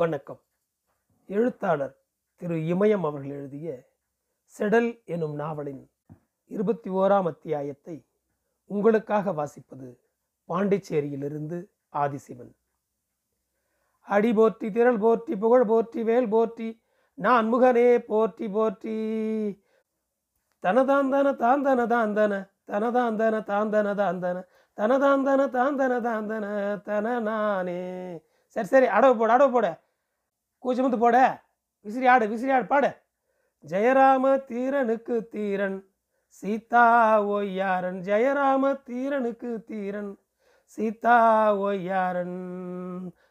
வணக்கம். எழுத்தாளர் திரு இமயம் அவர்கள் எழுதிய செடல் எனும் நாவலின் இருபத்தி ஓராம் அத்தியாயத்தை உங்களுக்காக வாசிப்பது பாண்டிச்சேரியிலிருந்து ஆதிசிவன். அடி போற்றி திரள் போற்றி புகழ் போற்றி வேல் போற்றி நான் முகனே போற்றி போற்றி. தனதாந்தன தாந்தன தாந்தன தனதாந்தன தாந்தன தாந்தன தனதாந்தன தாந்தன தாந்தன தன நானே. சரி சரி அடவு போட அடவு போட. கூச்சமுத்து போட. விசிறி ஆடு விசிறி ஆடு பாடு. ஜெயராம தீரனுக்கு தீரன். சீதா ஒய்யாரன் ஜெயராம தீரனுக்கு தீரன். சீதா ஒய்யாரன்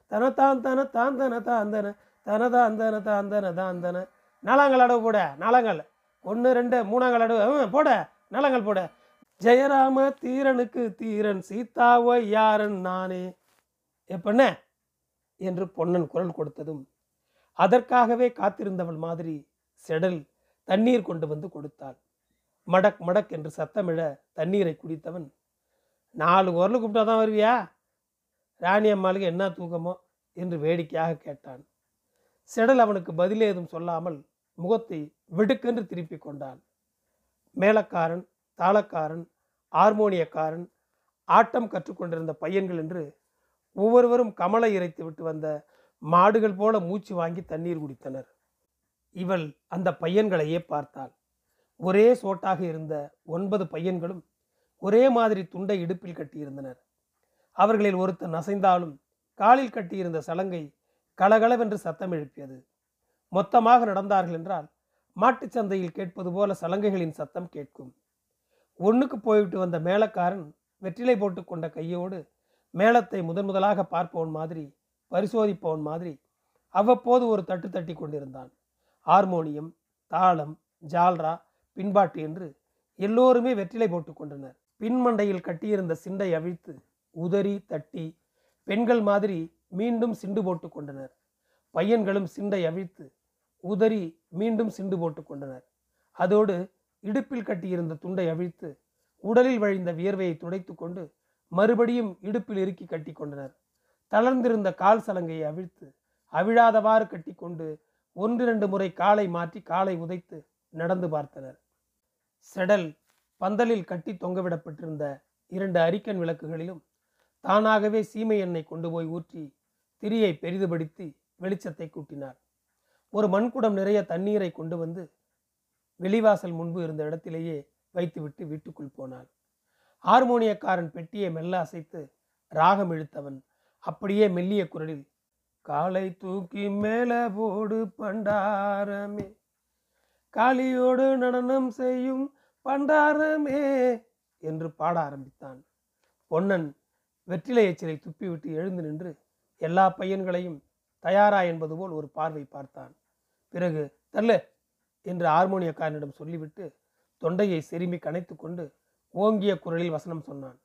தனதான் தன தாந்தன தாந்தன தனதாந்தன தாந்தன தாந்தன நாலாங்கல் அடவு போட. நாலாங்கல் ஒன்று ரெண்டு மூணாங்கள் அடவு. போட. நலங்கள் போட. ஜெயராம தீரனுக்கு தீரன். சீதா யாரன் நானே. எப்பண்ண? என்று பொன்னன் குரல் கொடுத்ததும் அதற்காகவே காத்திருந்தவள் மாதிரி செடல் தண்ணீர் கொண்டு வந்து கொடுத்தாள். மடக் மடக் என்று சத்தமிட தண்ணீரை குடித்தவன் நாலு குரல் கூப்பிட்டா தான் வருவியா? ராணி அம்மாளுக்கு என்ன தூக்கமோ? என்று வேடிக்கையாக கேட்டான். செடல் அவனுக்கு பதிலேதும் சொல்லாமல் முகத்தை வெடுக்கென்று திருப்பி கொண்டான். மேளக்காரன் தாளக்காரன் ஹார்மோனியக்காரன் ஆட்டம் கற்றுக்கொண்டிருந்த பையன்கள் என்று ஒவ்வொருவரும் கமலை இறைத்து விட்டு வந்த மாடுகள் போல மூச்சு வாங்கி தண்ணீர் குடித்தனர். இவள் அந்த பையன்களையே பார்த்தாள். ஒரே சோட்டாக இருந்த ஒன்பது பையன்களும் ஒரே மாதிரி துண்டை இடுப்பில் கட்டியிருந்தனர். அவர்களில் ஒருத்தன் அசைந்தாலும் காலில் கட்டியிருந்த சலங்கை கலகலவென்று சத்தம் எழுப்பியது. மொத்தமாக நடந்தார்கள் என்றால் மாட்டுச் சந்தையில் கேட்பது போல சலங்கைகளின் சத்தம் கேட்கும். ஒன்றுக்கு போய்விட்டு வந்த மேளக்காரன் வெற்றிலை போட்டு கொண்ட கையோடு மேளத்தை முதன் முதலாக பார்ப்பவன் மாதிரி பரிசோதிப்பவன் மாதிரி அவ்வப்போது ஒரு தட்டு தட்டி கொண்டிருந்தான். ஹார்மோனியம் தாளம் ஜால்ரா பின்பாட்டு என்று எல்லோருமே வெற்றிலை போட்டு கொண்டனர். பின்மண்டையில் கட்டியிருந்த சிண்டை அவிழ்த்து உதறி தட்டி பெண்கள் மாதிரி மீண்டும் சிண்டு போட்டு கொண்டனர். பையன்களும் சிண்டை அவிழ்த்து உதறி மீண்டும் சிண்டு போட்டு கொண்டனர். அதோடு இடுப்பில் கட்டியிருந்த துண்டை அவிழ்த்து உடலில் வழிந்த வியர்வையை துடைத்து கொண்டு மறுபடியும் இடுப்பில் இறுக்கி கட்டி கொண்டனர். தளர்ந்திருந்த கால் சலங்கையை அவிழ்த்து அவிழாதவாறு கட்டிக்கொண்டு ஒன்றிரண்டு முறை காலை மாற்றி காலை உதைத்து நடந்து பார்த்தனர். செடல் பந்தலில் கட்டி தொங்கவிடப்பட்டிருந்த இரண்டு அரிக்கன் விளக்குகளிலும் தானாகவே சீமை எண்ணெய் கொண்டு போய் ஊற்றி திரியை பெரிதுபடுத்தி வெளிச்சத்தை கூட்டினார். ஒரு மண்குடம் நிறைய தண்ணீரை கொண்டு வந்து வெளிவாசல் முன்பு இருந்த இடத்திலேயே வைத்துவிட்டு வீட்டுக்குள் போனாள். ஹார்மோனியக்காரன் பெட்டியை மெல்ல அசைத்து ராகம் இழுத்தவன் அப்படியே மெல்லிய குரலில் காலை தூக்கி மேல போடு பண்டாரமே காளியோடு நடனம் செய்யும் பண்டாரமே என்று பாட ஆரம்பித்தான். பொன்னன் வெற்றிலை எச்சிலை துப்பிவிட்டு எழுந்து நின்று எல்லா பையன்களையும் தயாரா என்பது போல் ஒரு பார்வை பார்த்தான். பிறகு தள்ளு என்று ஹார்மோனியக்காரனிடம் சொல்லிவிட்டு தொண்டையை செருமி கனைத்து கொண்டு ஓங்கிய குரலில் வசனம் சொன்னான்.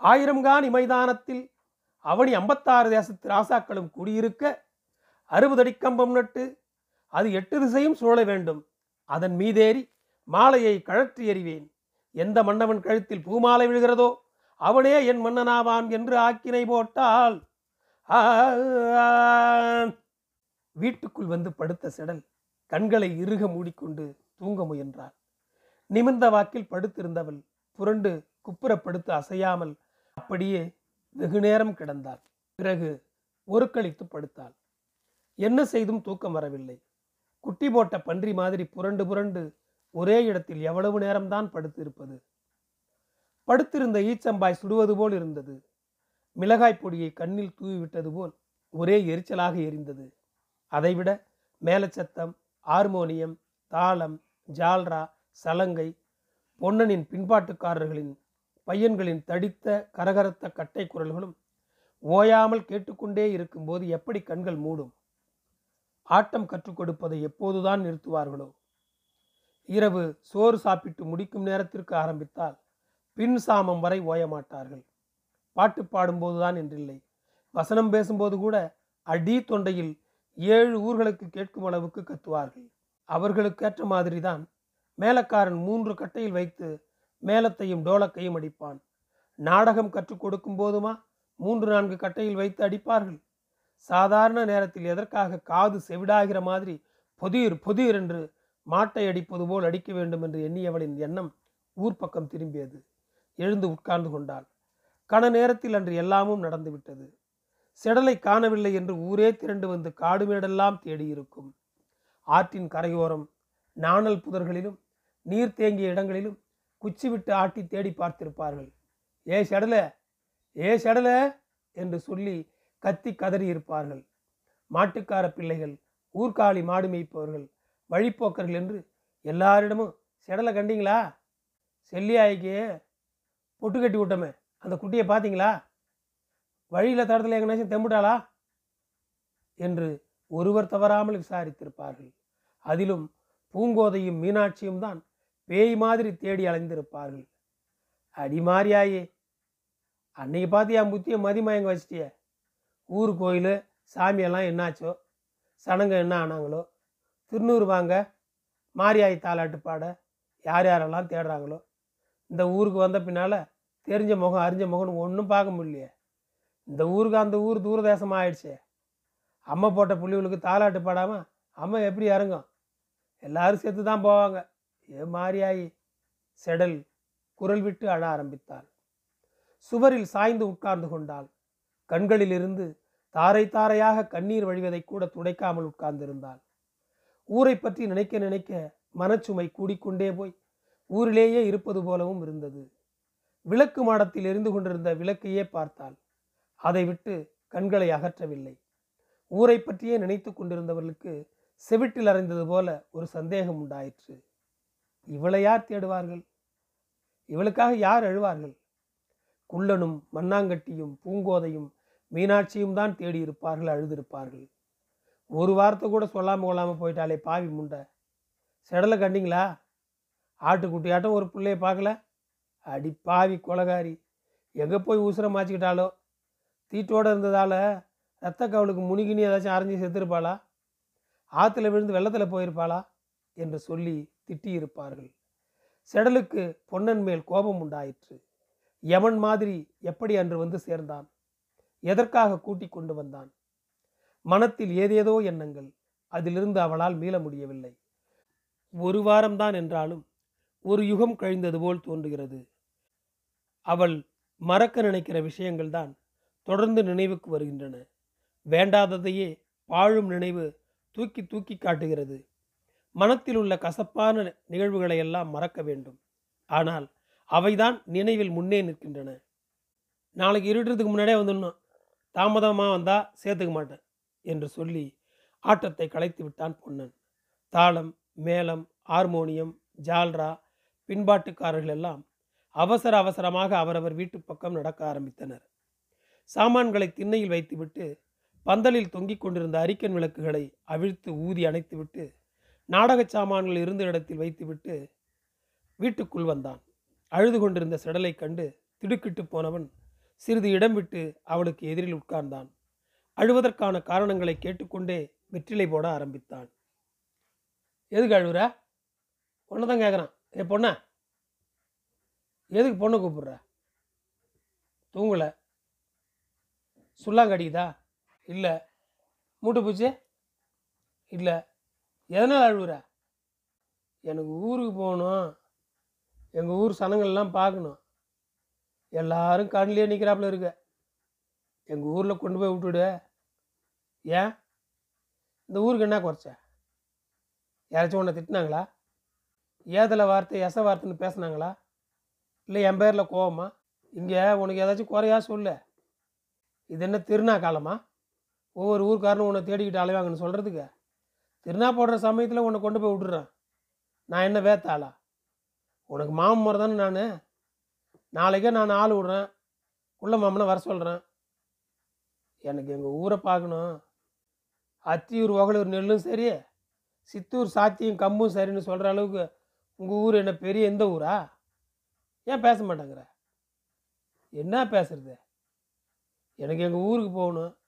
ஆயிரம்கான் இமைதானத்தில் அவனி ஐம்பத்தாறு தேசத்து ராசாக்களும் குடியிருக்க அறுபதடி கம்பம் நட்டு அது எட்டு திசையும் சூழ வேண்டும். அதன் மீதேறி மாலையை கழற்றி எறிவேன். எந்த மன்னவன் கழுத்தில் பூமாலை விழுகிறதோ அவனே என் மன்னனாவான் என்று ஆக்கினை போட்டால் ஆ, வீட்டுக்குள் வந்து படுத்த செடல் கண்களை இறுக மூடிக்கொண்டு தூங்க முயன்றாள். நிமிர்ந்த வாக்கில் படுத்திருந்தவள் புரண்டு குப்புறப்படுத்து அசையாமல் அப்படியே வெகு நேரம் கிடந்தாள். பிறகு ஒரு கழித்து படுத்தாள். என்ன செய்தும் தூக்கம் வரவில்லை. குட்டி போட்ட பன்றி மாதிரி புரண்டு புரண்டு ஒரே இடத்தில் எவ்வளவு நேரம்தான் படுத்திருப்பது? படுத்திருந்த ஈச்சம்பாய் சுடுவது போல் இருந்தது. மிளகாய் பொடியை கண்ணில் தூவிவிட்டது போல் ஒரே எரிச்சலாக எரிந்தது. அதைவிட மேலச்சத்தம் ஹார்மோனியம் தாளம் ஜால்ரா சலங்கை பொன்னனின் பின்பாட்டுக்காரர்களின் பையன்களின் தடித்த கரகரத்த கட்டை குரல்களும் ஓயாமல் கேட்டுக்கொண்டே இருக்கும்போது எப்படி கண்கள் மூடும்? ஆட்டம் கற்றுக் கொடுப்பதை எப்போதுதான் நிறுத்துவார்களோ? இரவு சோறு சாப்பிட்டு முடிக்கும் நேரத்திற்கு ஆரம்பித்தால் பின் சாமம் வரை ஓயமாட்டார்கள். பாட்டு பாடும்போதுதான் என்றில்லை. வசனம் பேசும்போது கூட அடி தொண்டையில் ஏழு ஊர்களுக்கு கேட்கும் அளவுக்கு கத்துவார்கள். அவர்களுக்கேற்ற மாதிரிதான் மேலக்காரன் மூன்று கட்டையில் வைத்து மேளத்தையும் டோலக்கையும் அடிப்பான். நாடகம் கற்றுக் கொடுக்கும் போதுமா? மூன்று நான்கு கட்டையில் வைத்து அடிப்பார்கள். சாதாரண நேரத்தில் எதற்காக காது செவிடாகிற மாதிரி பொதிர் பொதிர் என்று மாட்டை அடிப்பது போல் அடிக்க வேண்டும் என்று எண்ணியவளின் எண்ணம் ஊர் பக்கம் திரும்பியது. எழுந்து உட்கார்ந்து கொண்டாள். கன நேரத்தில் அன்று எல்லாமும் நடந்துவிட்டது. செடலை காணவில்லை என்று ஊரே திரண்டு வந்து காடுமேடெல்லாம் தேடியிருக்கும். ஆற்றின் கரையோரம் நாணல் புதர்களிலும் நீர் தேங்கிய இடங்களிலும் குச்சி விட்டு ஆட்டி தேடி பார்த்திருப்பார்கள். ஏ செடல ஏ செடல என்று சொல்லி கத்தி கதறி இருப்பார்கள். மாட்டுக்கார பிள்ளைகள் ஊர்காலி மாடு மேய்ப்பவர்கள் வழிப்போக்கர்கள் என்று எல்லாரிடமும் செடலை கண்டீங்களா? செல்லியாய்க்கு பொட்டு கட்டி விட்டோமே அந்த குட்டியை பார்த்தீங்களா? வழியில் தடத்தில் எங்கனாச்சும் தெம்புட்டாளா? என்று ஒருவர் தவறாமல் விசாரித்திருப்பார்கள். அதிலும் பூங்கோதையும் மீனாட்சியும் தான் பேய் மாதிரி தேடி அலைந்திருப்பார்கள். அடி மாறியாயே அன்னைக்கு பார்த்து என் புத்தியை மதிமயங்க வச்சிட்டிய. ஊர் கோயில் சாமியெல்லாம் என்னாச்சோ சடங்கு என்ன ஆனாங்களோ திருநூறு வாங்க மாரியாய் தாலாட்டு பாட யார் யாரெல்லாம் தேடுறாங்களோ இந்த ஊருக்கு வந்த பின்னால் தெரிஞ்ச முகம் அறிஞ்ச முகம்னு ஒன்றும் பார்க்க முடியலையே. இந்த ஊருக்கு அந்த ஊர் தூரதேசமாக ஆயிடுச்சே. அம்மா போட்ட புள்ளிகளுக்கு தாலாட்டு பாடாமல் அம்மா எப்படி இறங்கும்? எல்லாரும் சேர்த்து தான் போவாங்க. ஏ மாறியாயி செடல் குரல் விட்டு அழ ஆரம்பித்தாள். சுவரில் சாய்ந்து உட்கார்ந்து கொண்டாள். கண்களிலிருந்து தாரை தாரையாக கண்ணீர் வழிவதை கூட துடைக்காமல் உட்கார்ந்திருந்தாள். ஊரை பற்றி நினைக்க நினைக்க மனச்சுமை கூடிக்கொண்டே போய் ஊரிலேயே இருப்பது போலவும் இருந்தது. விளக்கு மாடத்தில் எரிந்து கொண்டிருந்த விளக்கையே பார்த்தாள். அதை விட்டு கண்களை அகற்றவில்லை. ஊரை பற்றியே நினைத்து கொண்டிருந்தவர்களுக்கு செவிட்டில் அறைந்தது போல ஒரு சந்தேகம் உண்டாயிற்று. இவளை யார் தேடுவார்கள்? இவளுக்காக யார் அழுவார்கள்? குள்ளனும் மண்ணாங்கட்டியும் பூங்கோதையும் மீனாட்சியும் தான் தேடி இருப்பார்கள் அழுதிருப்பார்கள். ஒரு வார்த்தை கூட சொல்லாமல் கொள்ளாமல் போயிட்டாலே பாவி முண்டை. செடலை கண்டிங்களா? ஆட்டுக்குட்டியாட்டம் ஒரு பிள்ளைய பார்க்கல? அடி பாவி கொலகாரி. எங்கே போய் உசுரம் மாச்சிக்கிட்டாலோ தீட்டோடு இருந்ததால் ரத்த கவலுக்கு முனிகினி ஏதாச்சும் அரைஞ்சி செத்துருப்பாளா? ஆற்றுல விழுந்து வெள்ளத்தில் போயிருப்பாளா? என்று சொல்லி திட்டியிருப்பார்கள். செடலுக்கு பொன்னன் மேல் கோபம் உண்டாயிற்று. யமன் மாதிரி எப்படி அன்று வந்து சேர்ந்தான்? எதற்காக கூட்டிக் கொண்டு வந்தான்? மனத்தில் ஏதேதோ எண்ணங்கள் அதிலிருந்து அவளால் மீள முடியவில்லை. ஒரு வாரம்தான் என்றாலும் ஒரு யுகம் கழிந்தது போல் தோன்றுகிறது. அவள் மறக்க நினைக்கிற விஷயங்கள் தான் தொடர்ந்து நினைவுக்கு வருகின்றன. வேண்டாததையே வாழும் நினைவு தூக்கி தூக்கி காட்டுகிறது. மனத்தில் உள்ள கசப்பான நிகழ்வுகளை எல்லாம் மறக்க வேண்டும். ஆனால் அவைதான் நினைவில் முன்னே நிற்கின்றன. நாளைக்கு இருட்டுறதுக்கு முன்னாடியே வந்துடணும். தாமதமாக வந்தால் சேர்த்துக்க மாட்டேன் என்று சொல்லி ஆட்டத்தை கலைத்து விட்டான் பொன்னன். தாளம் மேளம் ஹார்மோனியம் ஜால்ரா பின்பாட்டுக்காரர்கள் எல்லாம் அவசர அவசரமாக அவரவர் வீட்டு பக்கம் நடக்க ஆரம்பித்தனர். சாமான்களை திண்ணையில் வைத்துவிட்டு பந்தலில் தொங்கிக் கொண்டிருந்த அரிக்கன் விளக்குகளை அவிழ்த்து ஊதி அணைத்துவிட்டு நாடக சாமான்கள் இருந்த இடத்தில் வைத்துவிட்டு வீட்டுக்குள் வந்தான். அழுது கொண்டிருந்த செடலை கண்டு திடுக்கிட்டு போனவன் சிறிது இடம் விட்டு அவளுக்கு எதிரில் உட்கார்ந்தான். அழுவதற்கான காரணங்களை கேட்டுக்கொண்டே வெற்றிலை போட ஆரம்பித்தான். எதுக்கு அழுவுற? பொண்ணை தான் கேட்குறான் ஏ பொண்ண? எதுக்கு பொண்ணை கூப்பிடுற? தூங்கலை. சுல்லாங்கடிக்குதா இல்லை. மூட்டை பூச்சி இல்லை. எதனால் அழுவுற? எனக்கு ஊருக்கு போகணும். எங்கள் ஊர் சனங்கள்லாம் பார்க்கணும். எல்லாரும் கண்ணிலே நிற்கிறாப்புல இருக்க. எங்கள் ஊரில் கொண்டு போய் விட்டுடு. ஏன்? இந்த ஊருக்கு என்ன குறைச்ச? யாராச்சும் உன்னை திட்டினாங்களா? ஏதில் வார்த்தை எச வார்த்தைன்னு பேசுனாங்களா? இல்லை என் பேரில் கோவமா? இங்கே உனக்கு ஏதாச்சும் குறையா சொல்லு. இது என்ன திருநா காலமா ஒவ்வொரு ஊருக்காரனும் உன்னை தேடிக்கிட்டு அலைவாங்கன்னு சொல்கிறதுக்கு திருநா போடுற சமயத்தில் உன்னை கொண்டு போய் விட்டுறேன் நான் என்ன வேத்தாளா? உனக்கு மாமன் முறை தானே நான்? நாளைக்கே நான் ஆள் விடுறேன். உள்ள மாமனை வர சொல்கிறேன் எனக்கு எங்கள் ஊரை பார்க்கணும். அத்தியூர் ஒகலூர் நெல்லும் சரி சித்தூர் சாத்தியும் கம்பும் சரின்னு சொல்கிற அளவுக்கு உங்கள் ஊர் என்ன பெரிய எந்த ஊரா? ஏன் பேச மாட்டேங்கிற? என்ன பேசுறது? எனக்கு எங்கள் ஊருக்கு போகணும்.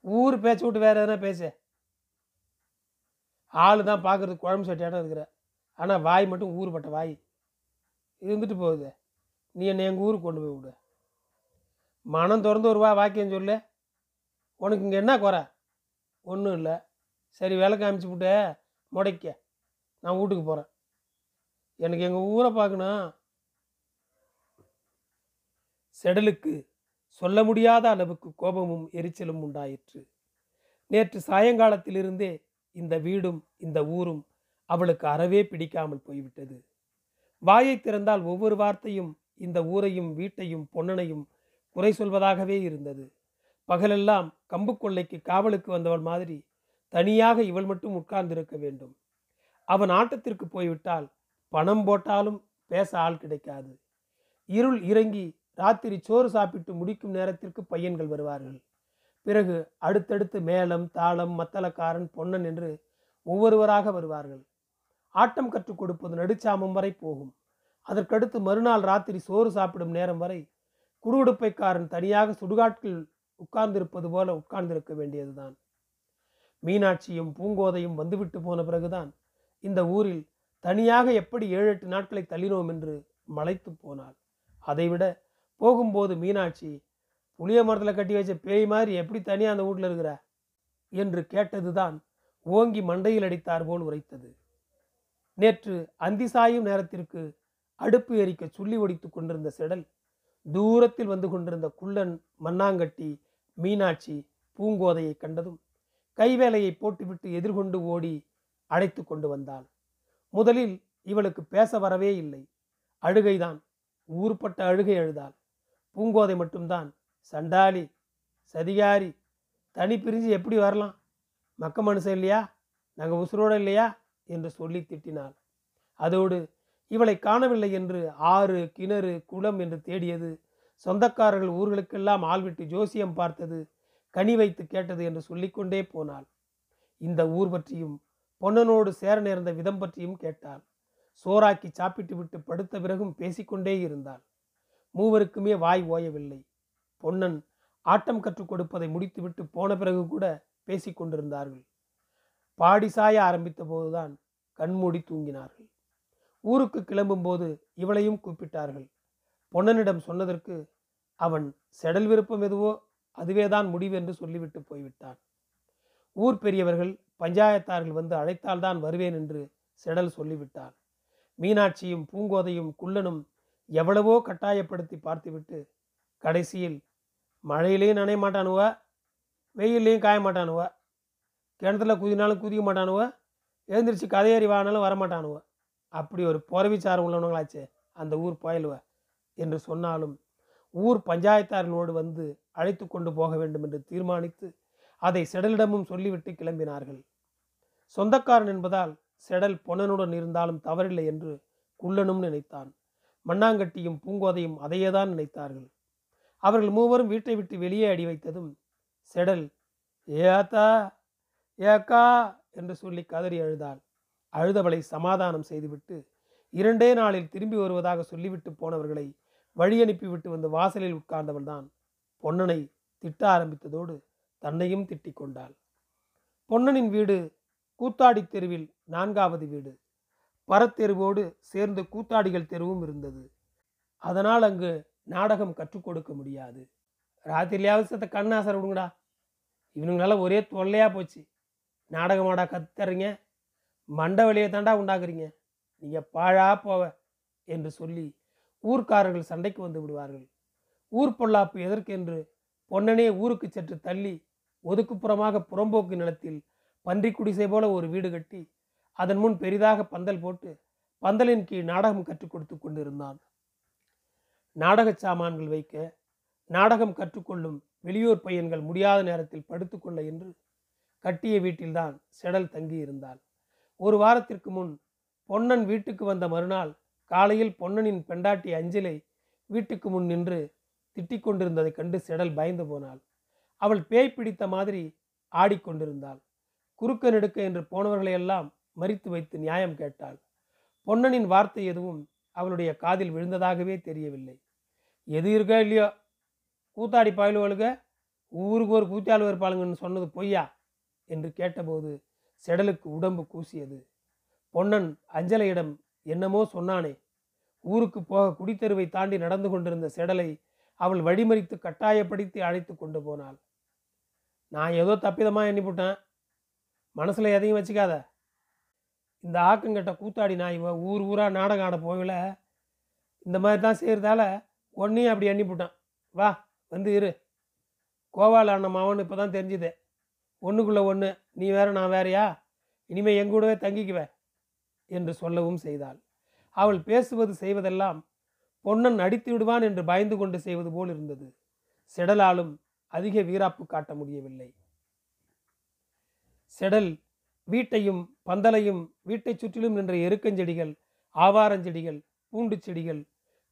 ஊர் பேச்சு விட்டு வேறு எதனா பேச. ஆள் தான் பார்க்குறதுக்கு குழம்பு சட்டியாட்டம் இருக்கிற. ஆனால் வாய் மட்டும் ஊறுபட்ட வாய். இருந்துட்டு போகுது. நீ என்னை எங்கள் ஊருக்கு கொண்டு போய் விடு. மனம் திறந்து ஒரு வா வாக்கியம் சொல்லு. உனக்கு இங்கே என்ன குறை? ஒன்றும் இல்லை. சரி வேலை காமிச்சு விட்டு முடைக்க நான் வீட்டுக்கு போகிறேன் எனக்கு எங்கள் ஊரை பார்க்கணும். செடலுக்கு சொல்ல முடியாத அளவுக்கு கோபமும் எரிச்சலும் உண்டாயிற்று. நேற்று சாயங்காலத்திலிருந்தே இந்த வீடும் இந்த ஊரும் அவளுக்கு அறவே பிடிக்காமல் போய்விட்டது. வாயை திறந்தால் ஒவ்வொரு வார்த்தையும் இந்த ஊரையும் வீட்டையும் பொன்னனையும் குறை சொல்வதாகவே இருந்தது. பகலெல்லாம் கம்பு கொள்ளைக்கு காவலுக்கு வந்தவள் மாதிரி தனியாக இவள் மட்டும் உட்கார்ந்திருக்க வேண்டும். அவன் ஆட்டத்திற்கு போய்விட்டால் பணம் போட்டாலும் பேச ஆள் கிடைக்காது. இருள் இறங்கி ராத்திரி சோறு சாப்பிட்டு முடிக்கும் நேரத்திற்கு பையன்கள் வருவார்கள். பிறகு அடுத்தடுத்து மேளம் தாளம் மத்தளக்காரன் பொன்னன் என்று ஒவ்வொருவராக வருவார்கள். ஆட்டம் கற்றுக் கொடுப்பது நடுச்சாமம் வரை போகும். அதற்கடுத்து மறுநாள் ராத்திரி சோறு சாப்பிடும் நேரம் வரை குருடுப்பைக்காரன் தனியாக சுடுகாட்டில் உட்கார்ந்திருப்பது போல உட்கார்ந்திருக்க வேண்டியதுதான். மீனாட்சியும் பூங்கோதையும் வந்துவிட்டு போன பிறகுதான் இந்த ஊரில் தனியாக எப்படி ஏழு எட்டு நாட்களை தள்ளினோம் என்று மலைத்து போனாள். அதைவிட போகும்போது மீனாட்சி புளிய மரத்தில் கட்டி வச்ச பேய் மாதிரி எப்படி தனியாக அந்த வீட்டில் இருக்கிற? என்று கேட்டதுதான் ஓங்கி மண்டையில் அடித்தார் போல் உரைத்தது. நேற்று அந்தி சாயும் நேரத்திற்கு அடுப்பு எரிக்க சுள்ளி ஒடித்து கொண்டிருந்த செடல் தூரத்தில் வந்து கொண்டிருந்த குள்ளன் மண்ணாங்கட்டி மீனாட்சி பூங்கோதையை கண்டதும் கைவேலையை போட்டுவிட்டு எதிர்கொண்டு ஓடி அழைத்து கொண்டு வந்தாள். முதலில் இவளுக்கு பேச வரவே இல்லை. அழுகைதான் ஊர்பட்ட அழுகை அழுதாள். பூங்கோதை மட்டும்தான் சண்டாளி சதிகாரி தனி பிரிஞ்சு எப்படி வரலாம்? மக்க மனுஷன் இல்லையா? நாங்கள் உசுரோடு இல்லையா? என்று சொல்லி திட்டினாள். அதோடு இவளை காணவில்லை என்று ஆறு கிணறு குளம் என்று தேடியது. சொந்தக்காரர்கள் ஊர்களுக்கெல்லாம் ஆள்விட்டு ஜோசியம் பார்த்தது கனி வைத்து கேட்டது என்று சொல்லிக்கொண்டே போனாள். இந்த ஊர் பற்றியும் பொன்னனோடு சேர நேர்ந்த விதம் பற்றியும் கேட்டாள். சோறாக்கி சாப்பிட்டு விட்டு படுத்த பிறகும் பேசிக்கொண்டே இருந்தாள். மூவருக்குமே வாய் ஓயவில்லை. பொன்னன் ஆட்டம் கற்றுக் கொடுப்பதை முடித்துவிட்டு போன பிறகு கூட பேசிக் கொண்டிருந்தார்கள். பாடி சாய ஆரம்பித்த போதுதான் கண்மூடி தூங்கினார்கள். ஊருக்கு கிளம்பும்போது இவளையும் கூப்பிட்டார்கள். பொன்னனிடம் சொன்னதற்கு அவன் செடல் விருப்பம் எதுவோ அதுவேதான் முடிவு என்று சொல்லிவிட்டு போய்விட்டான். ஊர் பெரியவர்கள் பஞ்சாயத்தார்கள் வந்து அழைத்தால்தான் வருவேன் என்று செடல் சொல்லிவிட்டான் மீனாட்சியும் பூங்கோதையும் குள்ளனும் எவ்வளவோ கட்டாயப்படுத்தி பார்த்துவிட்டு கடைசியில் மழையிலையும் நனைய மாட்டானுவ வெயில்லையும் காய மாட்டானுவ கிணத்துல குதினாலும் குதிக்க மாட்டானுவ எழுந்திரிச்சு கதையறி வானாலும் வரமாட்டானுவ அப்படி ஒரு புறவிச்சாரம் உள்ளவனுங்களாச்சே அந்த ஊர் புயலுவ என்று சொன்னாலும் ஊர் பஞ்சாயத்தாரினோடு வந்து அழைத்து கொண்டு போக வேண்டும் என்று தீர்மானித்து அதை செடலிடமும் சொல்லிவிட்டு கிளம்பினார்கள். சொந்தக்காரன் என்பதால் செடல் பொன்னனுடன் இருந்தாலும் தவறில்லை என்று குள்ளனும் நினைத்தான். மண்ணாங்கட்டியும் பூங்கோதையும் அதையேதான் நினைத்தார்கள். அவர்கள் மூவரும் வீட்டை விட்டு வெளியே அடி வைத்ததும் செடல் ஏத்தா ஏக்கா என்று சொல்லி கதறி அழுதாள். அழுதவளை சமாதானம் செய்துவிட்டு இரண்டே நாளில் திரும்பி வருவதாக சொல்லிவிட்டு போனவர்களை வழி அனுப்பிவிட்டு வந்து வாசலில் உட்கார்ந்தவள்தான் பொன்னனை திட்ட ஆரம்பித்ததோடு தன்னையும் திட்டிக் கொண்டாள். பொன்னனின் வீடு கூத்தாடி தெருவில் நான்காவது வீடு. பரத்தெருவோடு சேர்ந்து கூத்தாடிகள் தெருவும் இருந்தது. அதனால் அங்கு நாடகம் கற்றுக் கொடுக்க முடியாது. ராத்திரியாவது சத்த கண்ணாசர் விடுங்கடா. இவனுங்களால ஒரே தொல்லையாக போச்சு. நாடகமாடா கத்துறீங்க. மண்டை வழியை தாண்டா உண்டாக்குறீங்க. நீங்கள் பாழா போவ என்று சொல்லி ஊர்க்காரர்கள் சண்டைக்கு வந்து விடுவார்கள். ஊர் பொல்லாப்பு எதற்கென்று பொன்னனே ஊருக்கு சற்று தள்ளி ஒதுக்குப்புறமாக புறம்போக்கு நிலத்தில் பன்றி குடிசை போல ஒரு வீடு கட்டி அதன் முன் பெரிதாக பந்தல் போட்டு பந்தலின் கீழ் நாடகம் கற்றுக் கொடுத்து கொண்டிருந்தான். நாடக சாமான்கள் வைக்க நாடகம் கற்றுக்கொள்ளும் வெளியூர் பையன்கள் முடியாத நேரத்தில் படுத்துக்கொள்ள என்று கட்டிய வீட்டில்தான் செடல் தங்கி இருந்தாள் ஒரு வாரத்திற்கு முன் பொன்னன் வீட்டுக்கு வந்த மறுநாள் காலையில் பொன்னனின் பெண்டாட்டி அஞ்சலை வீட்டுக்கு முன் நின்று திட்டிக் கொண்டிருந்ததைக் கண்டு செடல் பயந்து போனாள். அவள் பேய் பிடித்த மாதிரி ஆடிக்கொண்டிருந்தாள் குறுக்க நெடுக்க என்று போனவர்களையெல்லாம் மறித்து வைத்து நியாயம் கேட்டாள். பொன்னனின் வார்த்தை எதுவும் அவளுடைய காதில் விழுந்ததாகவே தெரியவில்லை. எது இருக்கோ இல்லையோ கூத்தாடி பாயலுவலுக ஊருக்கு ஒரு கூத்தாளு இருப்பாளுங்கன்னு சொன்னது பொய்யா? என்று கேட்டபோது செடலுக்கு உடம்பு கூசியது. பொன்னன் அஞ்சலையிடம் என்னமோ சொன்னானே ஊருக்கு போக குடித்தெருவை தாண்டி நடந்து கொண்டிருந்த செடலை அவள் வழிமறித்து கட்டாயப்படுத்தி அழைத்து கொண்டு போனாள். நான் ஏதோ தப்பிதமாக எண்ணிவிட்டேன் மனசில் எதையும் வச்சுக்காத. இந்த ஆக்கங்கட்ட கூத்தாடி நான் இவன் ஊர் ஊராக நாடகம் ஆட போகல. இந்த மாதிரி தான் செய்கிறதால ஒன்றையும் அப்படி எண்ணிவிட்டான் வா வந்து இரு. கோவால் அண்ணன் மாவன் இப்போ தான் தெரிஞ்சுது. ஒன்றுக்குள்ளே ஒன்று நீ வேற நான் வேறயா? இனிமேல் எங்கூடவே தங்கிக்குவ என்று சொல்லவும் செய்தாள். அவள் பேசுவது செய்வதெல்லாம் பொன்னன் அடித்து விடுவான் என்று பயந்து கொண்டு செய்வது போல் இருந்தது. செடலாலும் அதிக வீராப்பு காட்ட முடியவில்லை. செடல் வீட்டையும் பந்தலையும் வீட்டைச் சுற்றிலும் நின்ற எருக்கஞ்செடிகள் ஆவாரஞ்செடிகள் பூண்டு செடிகள்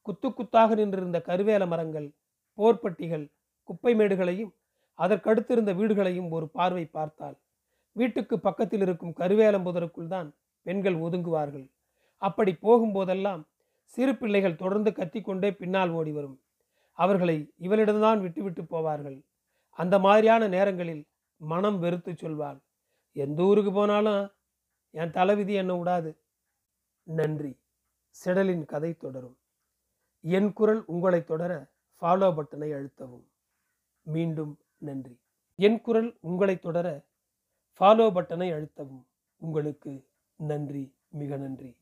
குத்து குத்தாக நின்றிருந்த கருவேல மரங்கள் போர்ப்பட்டிகள் குப்பை மேடுகளையும் அதற்கடுத்திருந்த வீடுகளையும் ஒரு பார்வை பார்த்தாள். வீட்டுக்கு பக்கத்தில் இருக்கும் கருவேலம்புதருக்குள் தான் பெண்கள் ஒதுங்குவார்கள். அப்படி போகும்போதெல்லாம் சிறு பிள்ளைகள் தொடர்ந்து கத்திக்கொண்டே பின்னால் ஓடி வரும். அவர்களை இவளிடம்தான் விட்டுவிட்டு போவார்கள். அந்த மாதிரியான நேரங்களில் மனம் வெறுத்து சொல்வாள் எந்த ஊருக்கு போனாலும் என் தலைவிதி என்ன விடாது நன்றி. செடலின் கதை தொடரும். என் குரல் உங்களை தொடர ஃபாலோ பட்டனை அழுத்தவும். மீண்டும் நன்றி. என் குரல் உங்களை தொடர ஃபாலோ பட்டனை அழுத்தவும். உங்களுக்கு நன்றி மிக நன்றி.